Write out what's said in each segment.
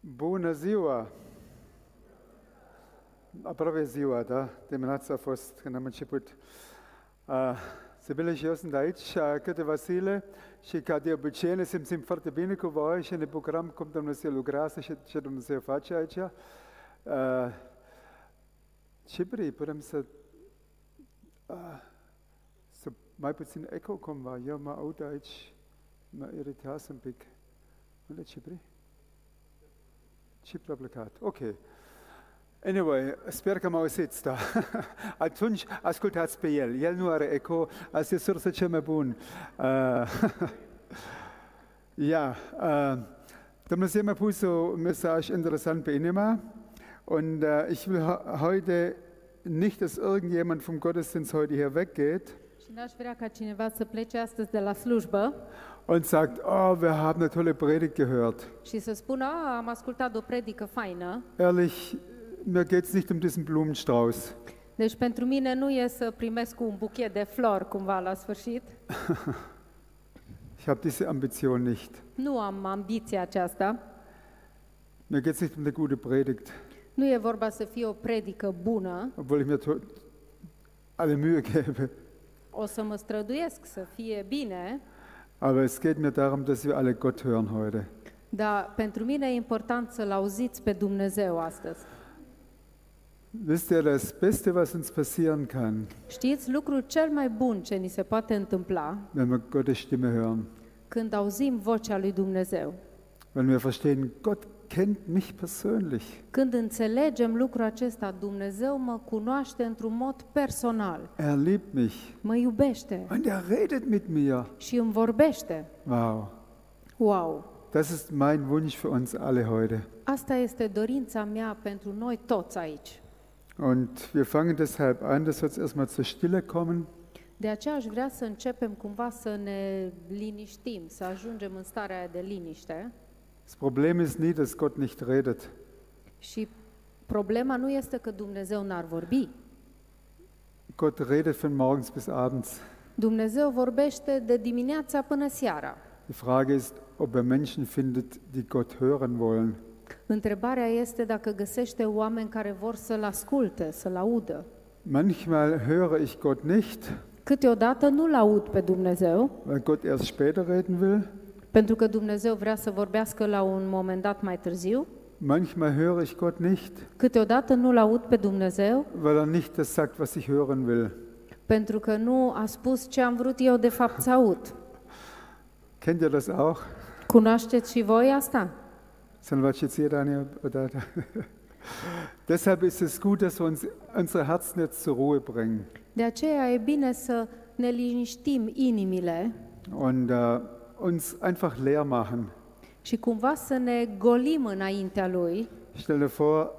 Bună ziua! Aproape ziua, da? Dimineața a fost când am început. Uh, Sibylle și eu sunt aici uh, câteva zile și ca de obicei ne simțim foarte bine cu voi și ne bucurăm cum Dumnezeu lucrează și ce Dumnezeu face aici. Uh, Cipri, putem să, uh, să mai puțin eco cumva. Eu mă aud aici, mă iritează un pic. Unde Cipri? Cipri a plecat. Ok. Anyway, sper că mă auziți, da. Atunci ascultați pe el. El nu are eco, asta e sursă cea mai bună. Uh, ja, uh, Dumnezeu mi-a pus un mesaj interesant pe inima und uh, ich will heute nicht, dass irgendjemand vom Gottesdienst heute hier weggeht Și n-aș vrea ca cineva să plece astăzi de la slujbă und sagt, oh, wir haben eine tolle Predigt gehört. și să spună, a, am ascultat o predică faină. Ehrlich, mir geht es nicht um diesen Blumenstrauß. Deci pentru mine nu e să primesc un buchet de flori cumva la sfârșit. Ich habe diese Ambition nicht. Nu am ambiția aceasta. Mir geht es nicht um eine gute Predigt, Nu e vorba să fie o predică bună. obwohl ich mir to- alle Mühe gebe. O să mă străduiesc să fie bine, Aber es geht mir darum, dass wir alle Gott hören heute. dar pentru mine e important să-L auziți pe Dumnezeu astăzi. Wisst ihr, das Beste, was uns passieren kann, Știți, lucrul cel mai bun ce ni se poate întâmpla wenn wir Gottes Stimme hören, când auzim vocea lui Dumnezeu, wenn wir verstehen, Gott kennt mich persönlich. când înțelegem lucrul acesta, Dumnezeu mă cunoaște într-un mod personal, Er liebt mich mă iubește und er redet mit mir. și îmi vorbește. Wow, Wow! das ist mein Wunsch für uns alle heute. Asta este dorința mea pentru noi toți aici. Und wir fangen deshalb an, dass wir jetzt erstmal zur Stille kommen. De aceea aș vrea să începem cumva să ne liniștim, să ajungem în starea aia de liniște. Das Problem ist nie, dass Gott nicht redet. Și problema nu este că Dumnezeu n-ar vorbi. Gott redet von morgens bis abends. Dumnezeu vorbește de dimineața până seara. Die Frage ist, ob er Menschen findet, die Gott hören wollen. Întrebarea este dacă găsește oameni care vor să-L asculte, să-L audă. Manchmal höre ich Gott nicht, Câteodată nu-L aud pe Dumnezeu, weil Gott erst später reden will. Pentru că Dumnezeu vrea să vorbească la un moment dat mai târziu. Manchmal höre ich Gott nicht, Câteodată nu-L aud pe Dumnezeu, weil er nicht das sagt, was ich hören will. pentru că nu a spus ce am vrut eu de fapt să aud. Kennt ihr das auch? Cunoașteți și voi asta? Sollen wir jetzt hier, Daniel? Oder? Deshalb ist es gut, dass wir uns unsere Herzen jetzt zur Ruhe bringen De aceea e bine să ne liniștim inimile und uh, uns einfach leer machen. și cumva să ne golim înaintea Lui. Stell dir vor,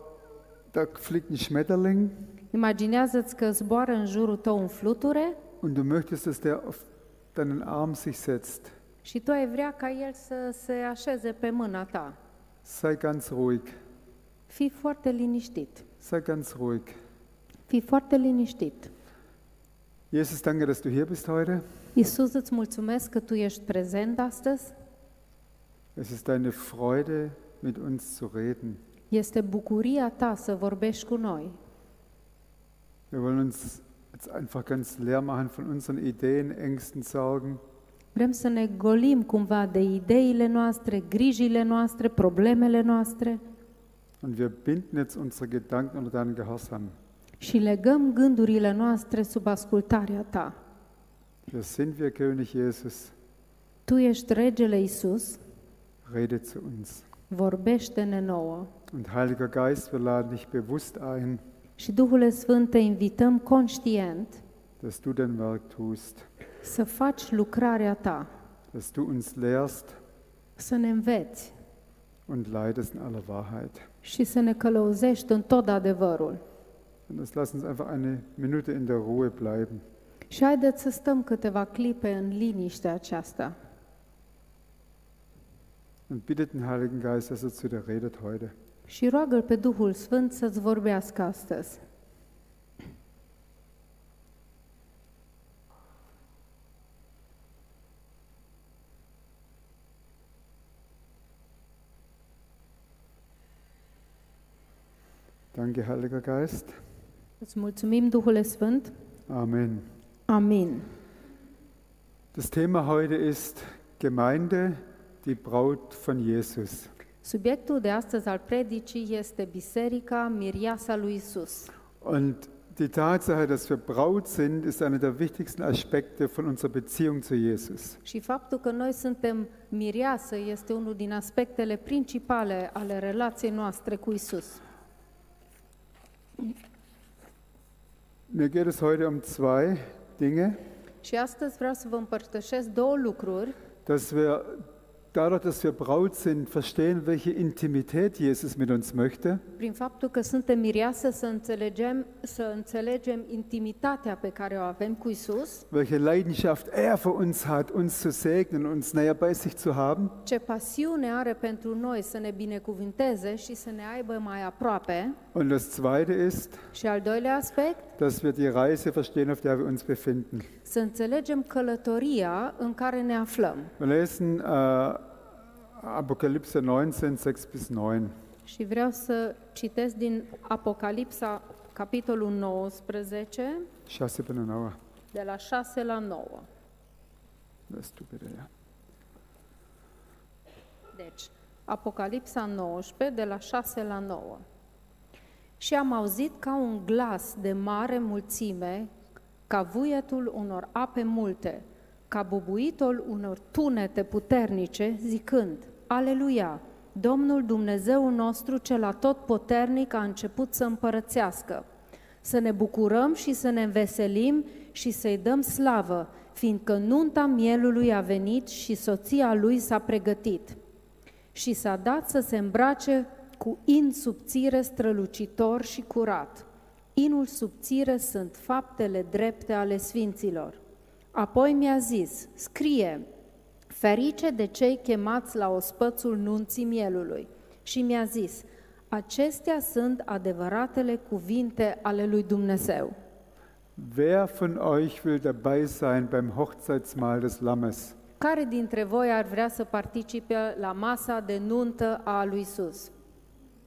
da fliegt ein Schmetterling Imaginează-ți că zboară în jurul tău un fluture und du möchtest, dass der auf deinen Arm sich setzt. și tu ai vrea ca el să se așeze pe mâna ta. Sei ganz ruhig. Fii foarte liniștit. Sei ganz ruhig. Fii foarte liniștit. Jesus, danke, dass du hier bist heute. Iisus, îți mulțumesc că Tu ești prezent astăzi. Es ist deine Freude, mit uns zu reden. Este bucuria Ta să vorbești cu noi. Wir wollen uns jetzt einfach ganz leer machen von unseren Ideen, Ängsten, Sorgen. Vrem să ne golim cumva de ideile noastre, grijile noastre, problemele noastre Und wir binden jetzt unsere Gedanken unter deinen Gehorsam. și legăm gândurile noastre sub ascultarea Ta. Hier sind wir, König Jesus. Tu ești regele Iisus, Rede zu uns. vorbește-ne nouă. Und Heiliger Geist, wir laden dich bewusst ein, Și Duhul Sfânt te invităm conștient dass du dein Werk tust, să faci lucrarea Ta, dass du uns lehrst să ne înveți und leitest in aller Wahrheit. și să ne călăuzești în tot adevărul. Und jetzt lass uns einfach eine Minute in der Ruhe bleiben. Și haideți să stăm câteva clipe în liniștea aceasta Und bitte den Heiligen Geist, dass er zu dir redet heute. și roagă-L pe Duhul Sfânt să-ți vorbească astăzi. Danke, Heiliger Geist. Îți mulțumim, Duhule Sfânt. Amen. Amin. Das Thema heute ist Gemeinde, die Braut von Jesus. Subiectul de astăzi al predicii este Biserica Miriasa lui Isus. Und die Tatsache, dass wir Braut sind, ist einer der wichtigsten Aspekte von unserer Beziehung zu Jesus. Și faptul că noi suntem miriasă este unul din aspectele principale ale relației noastre cu Isus. Mir geht es heute um zwei Dinge, Și astăzi vreau să vă împărtășesc două lucruri. Dass wir dadurch, dass wir Braut sind, verstehen, welche Intimität Jesus mit uns möchte. Prin faptul că suntem miriasă să înțelegem, să înțelegem intimitatea pe care o avem cu Isus, welche Leidenschaft er für uns hat, uns zu segnen, uns näher bei sich zu haben. ce pasiune are pentru noi să ne binecuvinteze și să ne aibă mai aproape. Und das Zweite ist, Și al doilea aspect, dass wir die Reise verstehen, auf der wir uns befinden. să înțelegem călătoria în care ne aflăm. Wir lesen äh, Apokalypse 19, 6 bis 9. Și vreau să citesc din Apocalipsa, capitolul 19, Schasse bin Nauer. de la 6 la 9. Das du bitte, ja. Deci, Apocalipsa 19, de la 6 la 9. Și am auzit ca un glas de mare mulțime, ca vuietul unor ape multe, ca bubuitul unor tunete puternice, zicând, Aleluia! Domnul Dumnezeu nostru cel atotputernic a început să împărățească. Să ne bucurăm și să ne înveselim și să-i dăm slavă, fiindcă nunta mielului a venit și soția lui s-a pregătit și s-a dat să se îmbrace cu in subțire strălucitor și curat. Inul subțire sunt faptele drepte ale sfinților. Apoi mi-a zis, scrie, ferice de cei chemați la ospățul nunții mielului. Și mi-a zis, acestea sunt adevăratele cuvinte ale lui Dumnezeu. Wer von euch will dabei sein beim Hochzeitsmahl des Lammes? Care dintre voi ar vrea să participe la masa de nuntă a lui Isus?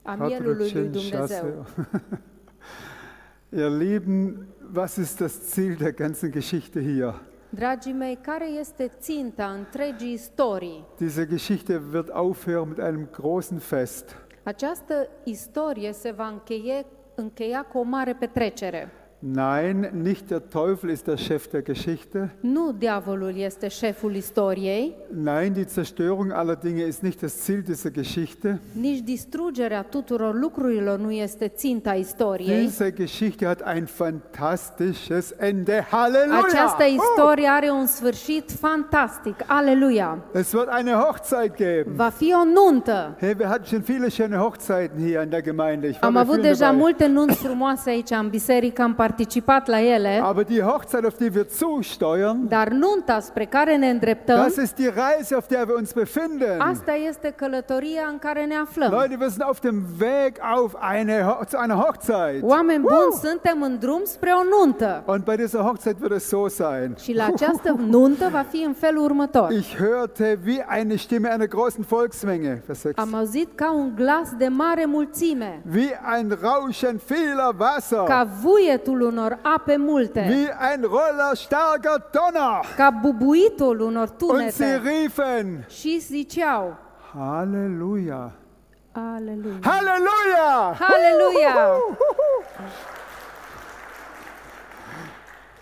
Lui Dumnezeu. Ihr Lieben, was ist das Ziel der ganzen Geschichte hier? Dragii mei, care este ținta întregii istorii? Diese Geschichte wird aufhören mit einem großen Fest. Această istorie se va încheie, încheia cu o mare petrecere. Nein, nicht der Teufel ist der Chef der Geschichte. Nu diavolul este șeful istoriei, Nein, die Zerstörung aller Dinge ist nicht das Ziel dieser Geschichte. nici distrugerea tuturor lucrurilor nu este ținta istoriei. Diese Geschichte hat ein fantastisches Ende. Halleluja! Această istorie are un sfârșit fantastic. Aleluia! Es wird eine Hochzeit geben. Va fi o nuntă. Hey, wir hatten schon viele schöne Hochzeiten hier in der Gemeinde. Ich Am avut deja dabei. multe nunți frumoase aici în biserică, am participat la ele, Aber die Hochzeit, auf die wir zusteuern, dar nunta spre care ne îndreptăm, das ist die Reise, auf der wir uns befinden. asta este călătoria în care ne aflăm. Leute, wir sind auf dem Weg auf eine, zu einer Hochzeit. Oameni buni, suntem în drum spre o nuntă. Und bei dieser Hochzeit wird es so sein. Și la această nuntă va fi în felul următor. Ich hörte wie eine Stimme einer großen Volksmenge. Vers 6. Am auzit ca un glas de mare mulțime, Wie ein Rauschen vieler Wasser. ca vuietul unor ape multe, Wie ein Roller starker Donner. ca bubuitul unor Und sie tunete. riefen, Și ziceau, Halleluja. Aleluia! Halleluja! Halleluja!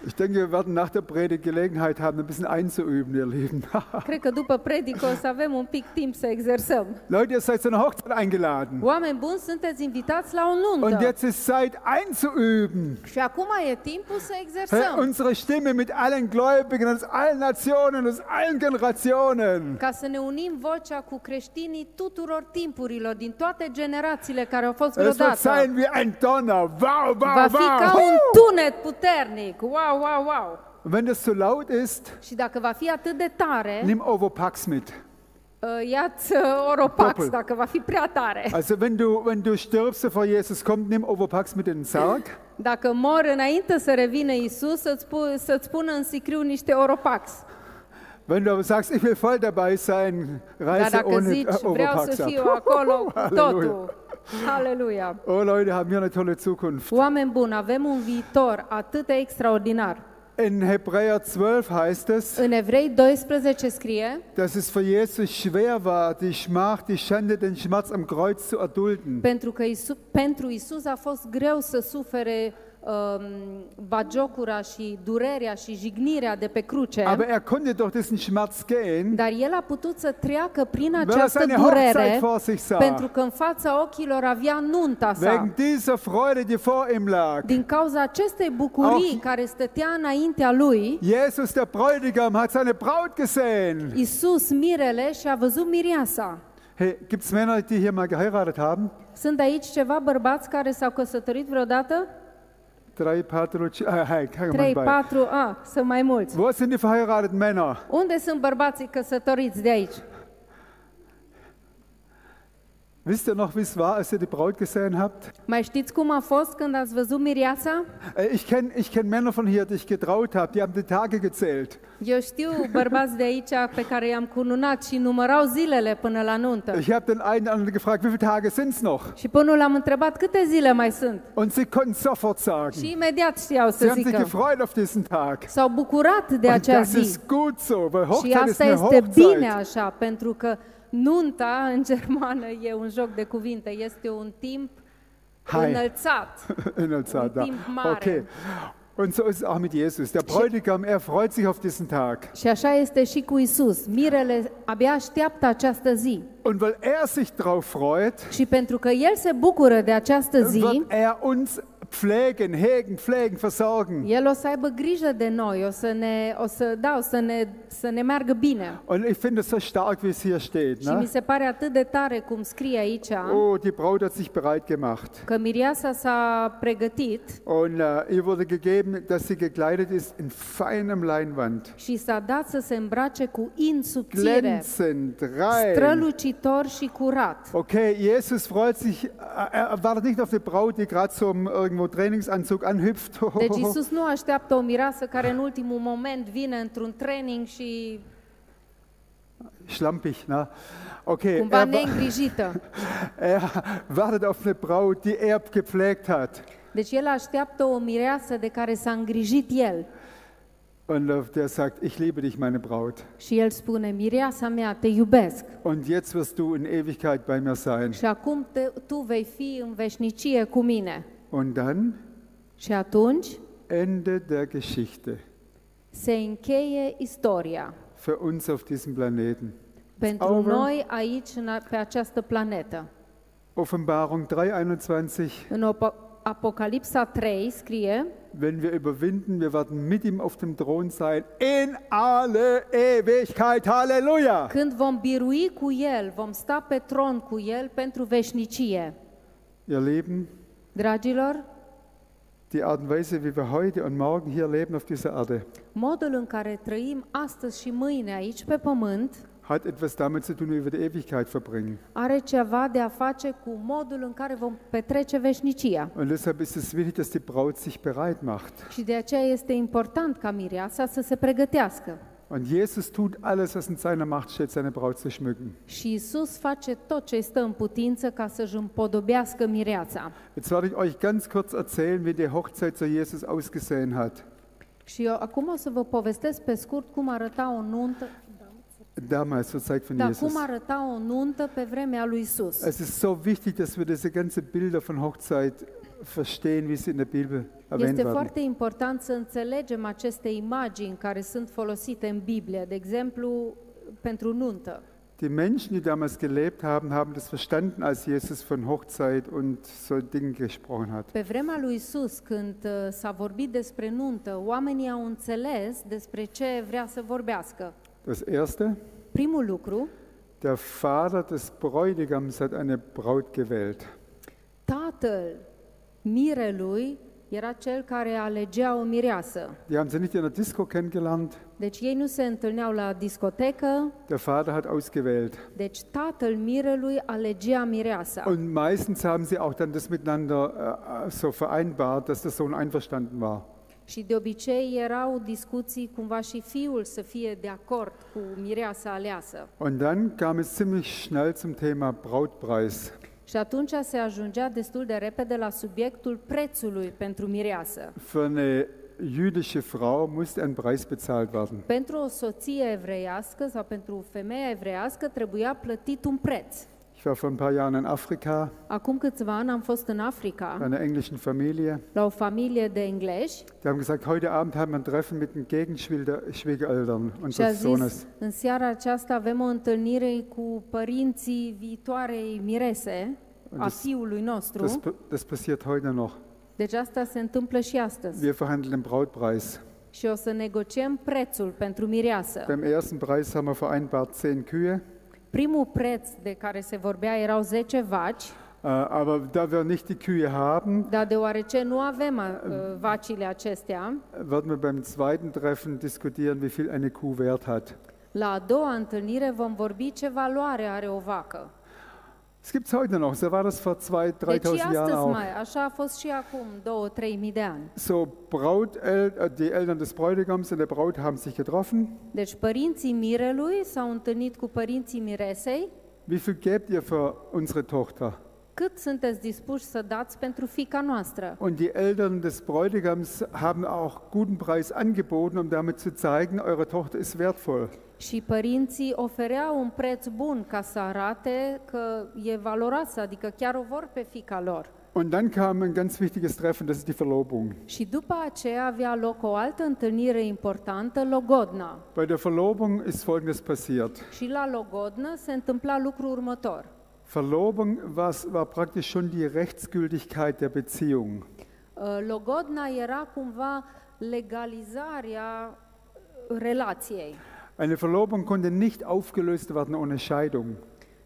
Ich denke, wir werden nach der Predigt Gelegenheit haben, ein bisschen einzuüben, ihr Lieben. Cred că după predică o să avem un pic timp să exersăm. Leute, ihr seid zu einer Hochzeit eingeladen. Oameni buni, sunteți invitați la o Und jetzt ist Zeit einzuüben. Și acum e timpul să Hey, exersăm. unsere Stimme mit allen Gläubigen aus allen Nationen, aus allen Generationen. Ca să ne unim vocea cu creștinii tuturor timpurilor, din toate generațiile care au fost Es wird vreodată. sein wie ein Donner. Wow, Va wow, fi ca wow. un tunet puternic. Wow, wow, wow. Und wenn das zu laut ist, Și dacă va fi atât de tare, nimm Overpax mit. uh, ia-ți uh, Oropax Doppel. dacă va fi prea tare. Also wenn du, wenn du stirbst, bevor Jesus kommt, nimm Overpax mit in den Sarg. Dacă mor înainte să revină Isus, să-ți, pu- să-ți pună în sicriu niște Oropax. Wenn du aber sagst, ich will voll dabei sein, Dar reise dacă ohne zici, äh, vreau Overpax să ab. fiu acolo cu Halleluja. totul, Aleluia! Oh Leute, haben wir eine tolle Zukunft. Oameni buni, avem un viitor atât de extraordinar. In Hebräer 12 heißt es, În Evrei 12 scrie dass es für Jesus schwer war, die Schmach, die Schande, den Schmerz am Kreuz zu erdulden. pentru că Isu, pentru Isus a fost greu să sufere bagiocura și durerea și jignirea de pe cruce. Aber er konnte durch diesen Schmerz gehen, Dar el a putut să treacă prin weil er această seine durere Hochzeit vor sich sah. pentru că în fața ochilor avea nunta sa. Wegen dieser Freude, die vor ihm lag. Din cauza acestei bucurii Auch- care stătea înaintea lui, Jesus, der Bräutigam, hat seine Braut gesehen. Isus mirele și a văzut miriasa. Hey, gibt es Männer, die hier mal geheiratet haben? Sunt aici ceva bărbați care s-au căsătorit vreodată? Drei Pathologie. Ah, hey, kann man 3, bei. 4, a, sunt mai mulți. Wo sind die verheirateten Männer? Unde sunt bărbații căsătoriți de aici? Wisst ihr noch, wie es war, als ihr die Braut gesehen habt? Mai știți cum a fost când ați văzut miriasa? Äh, Ich kenne ich kenn Männer von hier, die ich getraut habe. Die haben die Tage gezählt. Eu știu bărbați de aici pe care i-am cununat și numărau zilele până la nuntă. Ich habe den einen anderen gefragt, wie viele Tage sind es noch? Și până unul l-am întrebat câte zile mai sunt. Und sie konnten sofort sagen. Și imediat știau Sie să haben sich zică. gefreut auf diesen Tag. S-au bucurat de Und acea das zi. ist gut so, weil Și Hochzeit ist asta eine este bine Hochzeit. așa, pentru că nunta în germană e un joc de cuvinte, este un timp Hai. înălțat. Inhaltsat, Un da. timp mare. Okay. Und so ist es auch mit Jesus. Der Bräutigam, er freut sich auf diesen Tag. Și așa este și cu Isus. Mirele abia așteaptă această zi. Und weil er sich drauf freut, Și pentru că El se bucură de această zi, wird er uns pflegen, hegen, pflegen, versorgen. El o să aibă grijă de noi, o să ne, o să, da, o să ne, să ne meargă bine. Und ich finde es so stark, wie es hier steht. Și mi Ne? se pare atât de tare cum scrie aici, Oh, die Braut hat sich bereit gemacht. că Miriasa s-a pregătit Und uh, ihr wurde gegeben, dass sie gekleidet ist in feinem Leinwand. și s-a dat să se îmbrace cu in subțire, Glänzend, rein. strălucitor și curat. Okay, Jesus freut sich, er er wartet nicht auf die Braut, die gerade so im irgendwo Trainingsanzug anhüpft. Deci Isus nu așteaptă o mireasă care în ultimul moment vine într-un training și Schlampig, ne? Okay, cumva er, neîngrijită. er wartet auf eine Braut, die er gepflegt hat. Deci el așteaptă o mireasă de care s-a îngrijit el. Und der sagt, ich liebe dich, meine Braut. Și el spune, mireasa mea, te iubesc. Und jetzt wirst du in Ewigkeit bei mir sein. Și acum te, tu vei fi în veșnicie cu mine. Und dann Și atunci Ende der Geschichte se încheie istoria für uns auf diesem Planeten. pentru over. noi aici, pe această planetă. Offenbarung 3:21. În Apocalipsa 3 scrie, Wenn wir überwinden, wir werden mit ihm auf dem Thron sein in alle Ewigkeit. Halleluja! când vom birui cu El, vom sta pe tron cu El pentru veșnicie. Ihr Lieben, Dragilor, die Art und Weise, wie wir heute und morgen hier leben auf dieser Erde, modul în care trăim astăzi și mâine aici pe pământ hat etwas damit zu tun, wie wir die Ewigkeit verbringen. are ceva de a face cu modul în care vom petrece veșnicia. Und deshalb ist es wichtig, dass die Braut sich bereit macht. Și de aceea este important ca mireasa să se pregătească. Und Jesus tut alles, was in seiner Macht steht, seine Braut zu schmücken. Și Isus face tot ce stă în putință ca să-și împodobească mireața. Jetzt werde ich euch ganz kurz erzählen, wie die Hochzeit zu Jesus ausgesehen hat. Și eu acum o să vă povestesc pe scurt cum arăta o nuntă, Damals, zur Zeit von Jesus. cum arăta o nuntă pe vremea lui Isus. Es ist so wichtig, dass wir diese ganze Bilder von Hochzeit verstehen, wie sie in der Bibel Este werden. foarte important să înțelegem aceste imagini care sunt folosite în Biblie, de exemplu, pentru nuntă. Die Menschen, die damals gelebt haben, haben das verstanden, als Jesus von Hochzeit und so Dingen gesprochen hat. Pe vremea lui Isus, când uh, s-a vorbit despre nuntă, oamenii au înțeles despre ce vrea să vorbească. Das erste, Primul lucru, der Vater des Bräutigams hat eine Braut gewählt. tatăl mirelui era cel care alegea o mireasă. Die haben sie nicht in der Disco kennengelernt. Deci ei nu se întâlneau la discotecă, Der Vater hat ausgewählt. deci tatăl mirelui alegea mireasa. Und meistens haben sie auch dann das miteinander äh, so vereinbart, dass der Sohn einverstanden war. Și de obicei erau discuții cumva și fiul să fie de acord cu mireasa aleasă. Und dann kam es ziemlich schnell zum Thema Brautpreis. Și atunci se ajungea destul de repede la subiectul prețului pentru mireasă. Für eine jüdische Frau musste ein Preis bezahlt werden. Pentru o soție evreiască sau pentru o femeie evreiască trebuia plătit un preț. Ich war vor ein paar Jahren in Afrika Acum câțiva ani am fost în bei Africa einer englischen Familie. la o familie de englezi Die haben gesagt, heute Abend haben wir ein Treffen mit den Gegenschwiegereltern unseres Sohnes. în seara aceasta avem o întâlnire cu părinții viitoarei mirese, a Das- fiului nostru. Das, das passiert heute noch. Deci asta se întâmplă și astăzi. Wir verhandeln den Brautpreis. Și o să negociem prețul pentru mireasă. Beim ersten Preis haben wir vereinbart zehn Kühe. Primul preț de care se vorbea erau 10 vaci, Äh, aber da wir nicht die Kühe haben, dar deoarece nu avem uh, vacile acestea, werden wir beim zweiten Treffen diskutieren, wie viel eine Kuh Wert hat. la a doua întâlnire vom vorbi ce valoare are o vacă. Es gibt es heute noch, so war das vor 2.000, Deci și 3.000 Jahren astăzi auch. mai, așa a fost și acum 2-3 mii de ani. So, Braut, äh, die Eltern des Bräutigams und der Braut haben sich getroffen. Deci părinții mirelui s-au întâlnit cu părinții miresei. Wie viel gebt ihr für unsere Tochter? Cât sunteți dispuși să dați pentru fica noastră? Und die Eltern des Bräutigams haben auch guten Preis angeboten, um damit zu zeigen, eure Tochter ist wertvoll. Și părinții ofereau un preț bun ca să arate că e valoroasă, adică chiar o vor pe fica lor. Und dann kam ein ganz wichtiges Treffen, das ist die Verlobung. Și după aceea avea loc o altă întâlnire importantă, Logodna. Bei der Verlobung ist Folgendes passiert. Și la Logodnă se întâmpla lucrul următor. Verlobung war, war praktisch schon die Rechtsgültigkeit der Beziehung. Uh, Logodna era cumva legalizarea relației. Eine Verlobung konnte nicht aufgelöst werden ohne Scheidung.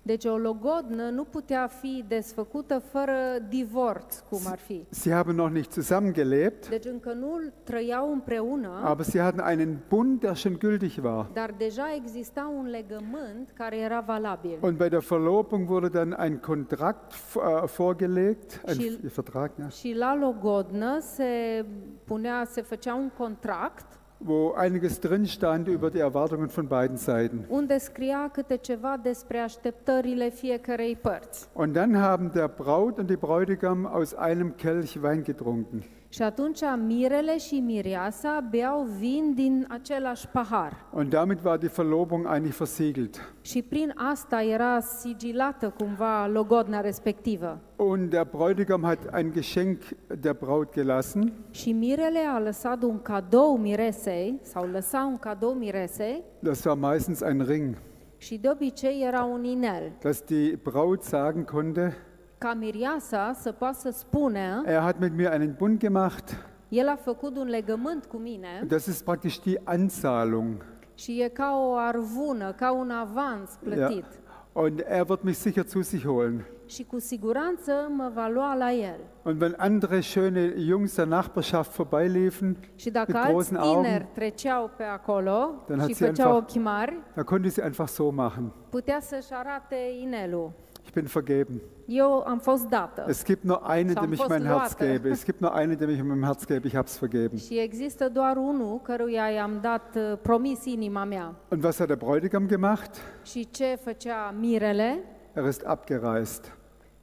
Deci o logodnă nu putea fi desfăcută fără divorț, cum ar fi. Sie haben noch nicht zusammengelebt, Deci încă nu trăiau împreună, aber sie hatten einen Bund, der schon gültig war. dar deja exista un legământ care era valabil. Und bei der Verlobung wurde dann ein Kontrakt äh, vorgelegt, ein Schiel- Vertrag, ja, Și la logodnă se punea, se făcea un contract wo einiges drin stand über die Erwartungen von beiden Seiten. unde scria câte ceva despre așteptările fiecarei părți. Und dann haben der Braut und die Bräutigam aus einem Kelch Wein getrunken. Și atunci mirele și mireasa beau vin din același pahar. Und damit war die Verlobung eigentlich versiegelt. Și prin asta era sigilată cumva logodna respectivă. Und der Bräutigam hat ein Geschenk der Braut gelassen. Și mirele a lăsat un cadou miresei, sau lăsa un cadou miresei, Das war meistens ein Ring, și de obicei era un inel. dass die Braut sagen konnte, Ca miriasa să poată să spună, er hat mit mir einen Bund gemacht. el a făcut un legământ cu mine Das ist praktisch die Anzahlung. și e ca o arvună, ca un avans plătit. Und er wird mich sicher zu sich holen. Și cu siguranță mă va lua la el. Und wenn andere schöne Jungs der Nachbarschaft vorbeiliefen, Și dacă Mit alți großen Augen, tineri treceau pe acolo dann hat și sie făceau einfach- ochi mari, da konnte sie einfach so machen. putea să-și arate inelul. Ich bin vergeben. Eu am fost dată. Es gibt nur einen, dem ich mein Herz gebe. Es gibt nur einen, dem ich mein Herz gebe. Ich habe es vergeben. Și există doar unul căruia i-am dat, uh, promis inima mea. Und was hat der Bräutigam gemacht? Și ce făcea mirele? Er ist abgereist.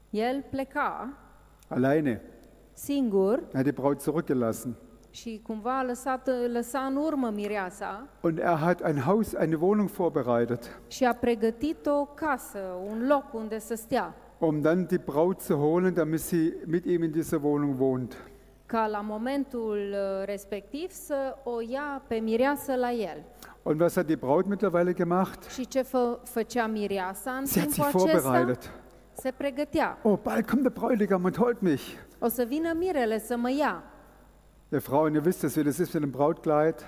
El pleca Alleine. singur Er hat die Braut zurückgelassen. Și cumva a lăsat, lăsa în urmă mireasa Und er hat ein Haus, eine Wohnung vorbereitet, și a pregătit o casă, un loc unde să stea, um dann die Braut zu holen, damit sie mit ihm in dieser Wohnung wohnt. ca la momentul uh, respectiv să o ia pe mireasă la el. Und was hat die Braut mittlerweile gemacht? Și ce fă, făcea mireasa în Sie hat sich acesta? vorbereitet. Se pregătea. Oh, bald kommt der Bräutigam und holt mich. O să vină mirele să mă ia. Ihr Frauen, ihr wisst das, wie das ist mit dem Brautkleid.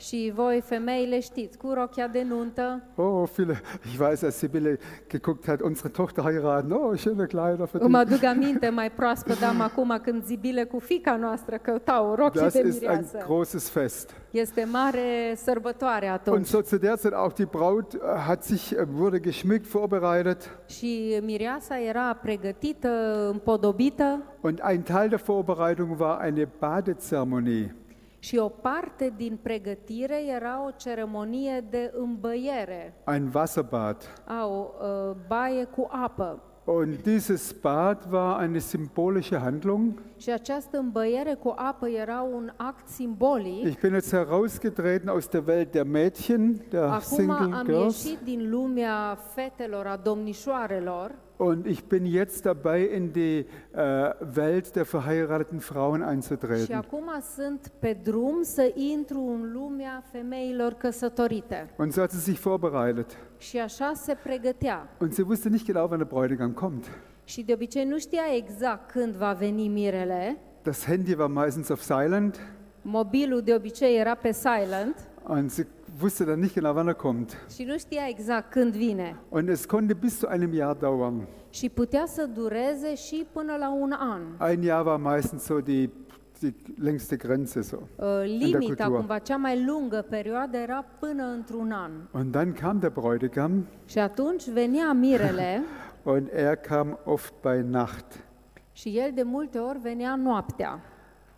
Și voi, femeile, știți, cu rochia de nuntă, Oh, viele, ich weiß, als Sibylle geguckt hat, unsere Tochter heiraten, oh, schöne Kleider für Îmi dich. aduc aminte mai proaspăt am acum când zibile cu fica noastră căutau rochii Das de ist ein mireasă. großes Fest. Este mare sărbătoare Und atunci. so zu der Zeit auch die Braut äh, hat sich, äh, wurde geschmückt, vorbereitet. Și mireasa era pregătită, împodobită Und ein Teil der Vorbereitung war eine Badezeremonie. Și o parte din pregătire era o ceremonie de îmbăiere, Ein Wasserbad. a, o uh, baie cu apă. Und dieses Bad war eine symbolische Handlung. Și această îmbăiere cu apă era un act simbolic. Ich bin jetzt herausgetreten aus der Welt der Mädchen, der Acum Single am Girls. ieșit din lumea fetelor, a domnișoarelor Und ich bin jetzt dabei, in die äh, Welt der verheirateten Frauen și einzutreten. acum sunt pe drum să intru în lumea femeilor căsătorite. Und so hat sie sich vorbereitet. Și așa se pregătea. Und sie wusste nicht genau, wann der Bräutigam kommt. Și de obicei nu știa exact când va veni mirele. Das Handy war meistens auf Silent Mobilul de obicei era pe silent und sie wusste dann nicht genau, wann er kommt. și nu știa exact când vine. Und es konnte bis zu einem Jahr dauern. Și putea să dureze și până la un an. Ein Jahr war meistens so die, die längste Grenze. So. Uh, Limita, cumva cea mai lungă perioadă, era până într-un an. Und dann kam der Bräutigam Și atunci venea mirele und er kam oft bei Nacht. și el de multe ori venea noaptea.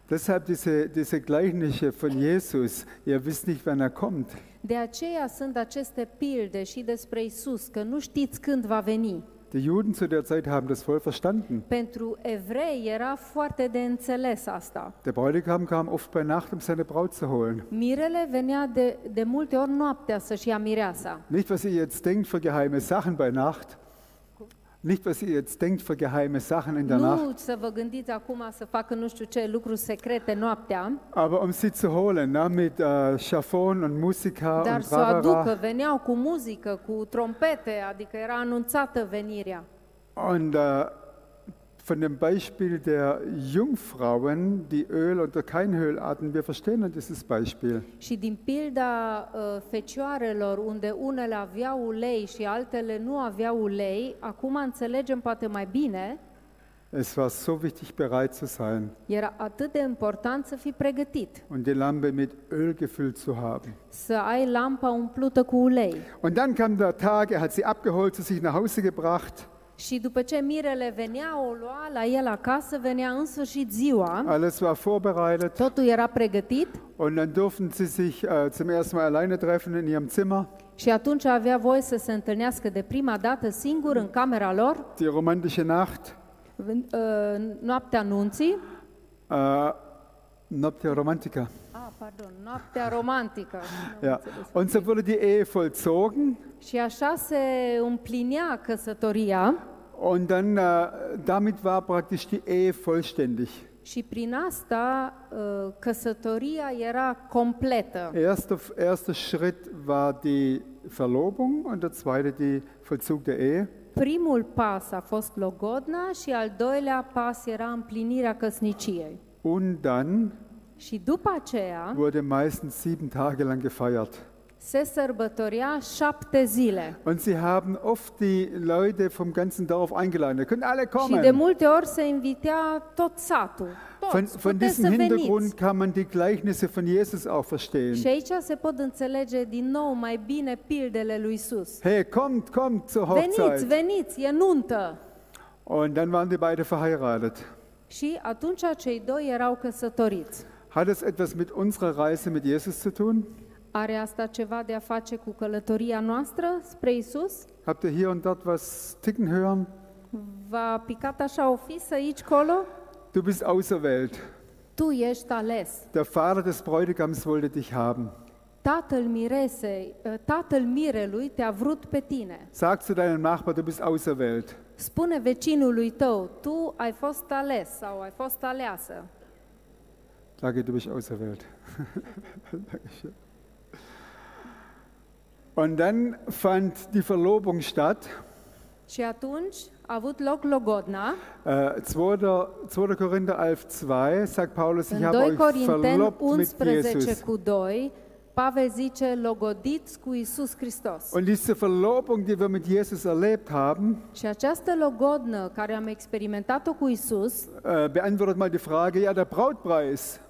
Deshalb diese, diese Gleichnisse von Jesus, ihr wisst nicht, wann er kommt. De aceea sunt aceste pilde și despre Isus, că nu știți când va veni. Die Juden zu der Zeit haben das voll verstanden. Pentru evrei era foarte de înțeles asta. Der Bräutigam kam oft bei Nacht, um seine Braut zu holen. Mirele venea de, de multe ori noaptea să-și ia mireasa. Nicht, was ihr jetzt denkt für geheime Sachen bei Nacht. Nicht, was ihr jetzt denkt für geheime Sachen in der Nacht. Nu să vă gândiți acum să facă nu știu ce lucruri secrete noaptea, Aber um sie zu holen, ne, mit äh, Chiffon und Musica dar und să o aducă, veneau cu muzică, cu trompete, adică era anunțată venirea. Und äh, von dem Beispiel der Jungfrauen, die Öl oder kein Öl hatten, wir verstehen dieses Beispiel. Și din pilda uh, fecioarelor, unde unele aveau ulei și altele nu aveau ulei, acum înțelegem poate mai bine, Es war so wichtig, bereit zu sein era atât de important să fii pregătit, und die Lampe mit Öl gefüllt zu haben. să ai lampa umplută cu ulei. Und dann kam der Tag, er hat sie abgeholt, zu sich nach Hause gebracht. Și după ce mirele venea, o lua la el acasă, venea în sfârșit ziua, Alles war vorbereitet. totul era pregătit Und dann durften sie sich äh, zum ersten Mal alleine treffen in ihrem Zimmer. și atunci avea voie să se întâlnească de prima dată singur în camera lor, Die romantische Nacht. în- uh, noaptea nunții, Äh, Noctia Romantica. Ah, pardon, noaptea romantică. Ja. Und so wurde die Ehe vollzogen. Și așa se împlinea căsătoria Und dann, äh, damit war praktisch die Ehe vollständig. și prin asta uh, căsătoria era completă. Erster, erster Schritt war die Verlobung und der zweite die Vollzug der Ehe. Primul pas a fost logodna și al doilea pas era împlinirea căsniciei. Und dann Și după aceea wurde meistens sieben Tage lang gefeiert. se sărbătorea șapte zile. Und sie haben oft die Leute vom ganzen Dorf eingeladen. Ihr könnt alle Și de kommen. multe ori se invitea tot satul. Von, Toți, von puteți diesem Hintergrund veniți. kann man die Gleichnisse von Jesus auch verstehen. Și aici se pot înțelege din nou mai bine pildele lui Isus. Hey, kommt, kommt zur Veniți, Hochzeit. veniți, e nuntă! Und dann waren die beide verheiratet. Și atunci cei doi erau căsătoriți. Hat es etwas mit unserer Reise mit Jesus zu tun? Are asta ceva de a face cu călătoria noastră spre Isus? Habt ihr hier und dort was ticken hören? V-a picat așa o fisă aici, colo? Du bist auserwählt. Tu ești ales. Der Vater des Bräutigams wollte dich haben. Tatăl miresei, ă, tatăl mirelui te-a vrut pe tine. Sag zu deinem Nachbar, du bist auserwählt. Spune vecinului tău, tu ai fost ales sau ai fost aleasă. Sage, du bist auserwählt. Dankeschön. Und dann fand die Verlobung statt. Și atunci a avut loc logodna. Äh, 2. 2. Korinther 11, 2 sagt Paulus, ich habe 2 euch verlobt mit 11 Jesus. cu 2, Pavel zice, logodiți cu Isus Hristos. Und diese Verlobung, die wir mit Jesus erlebt haben, Și această logodnă care am experimentat-o cu Isus, äh, beantwortet mal die Frage, ja, der Brautpreis,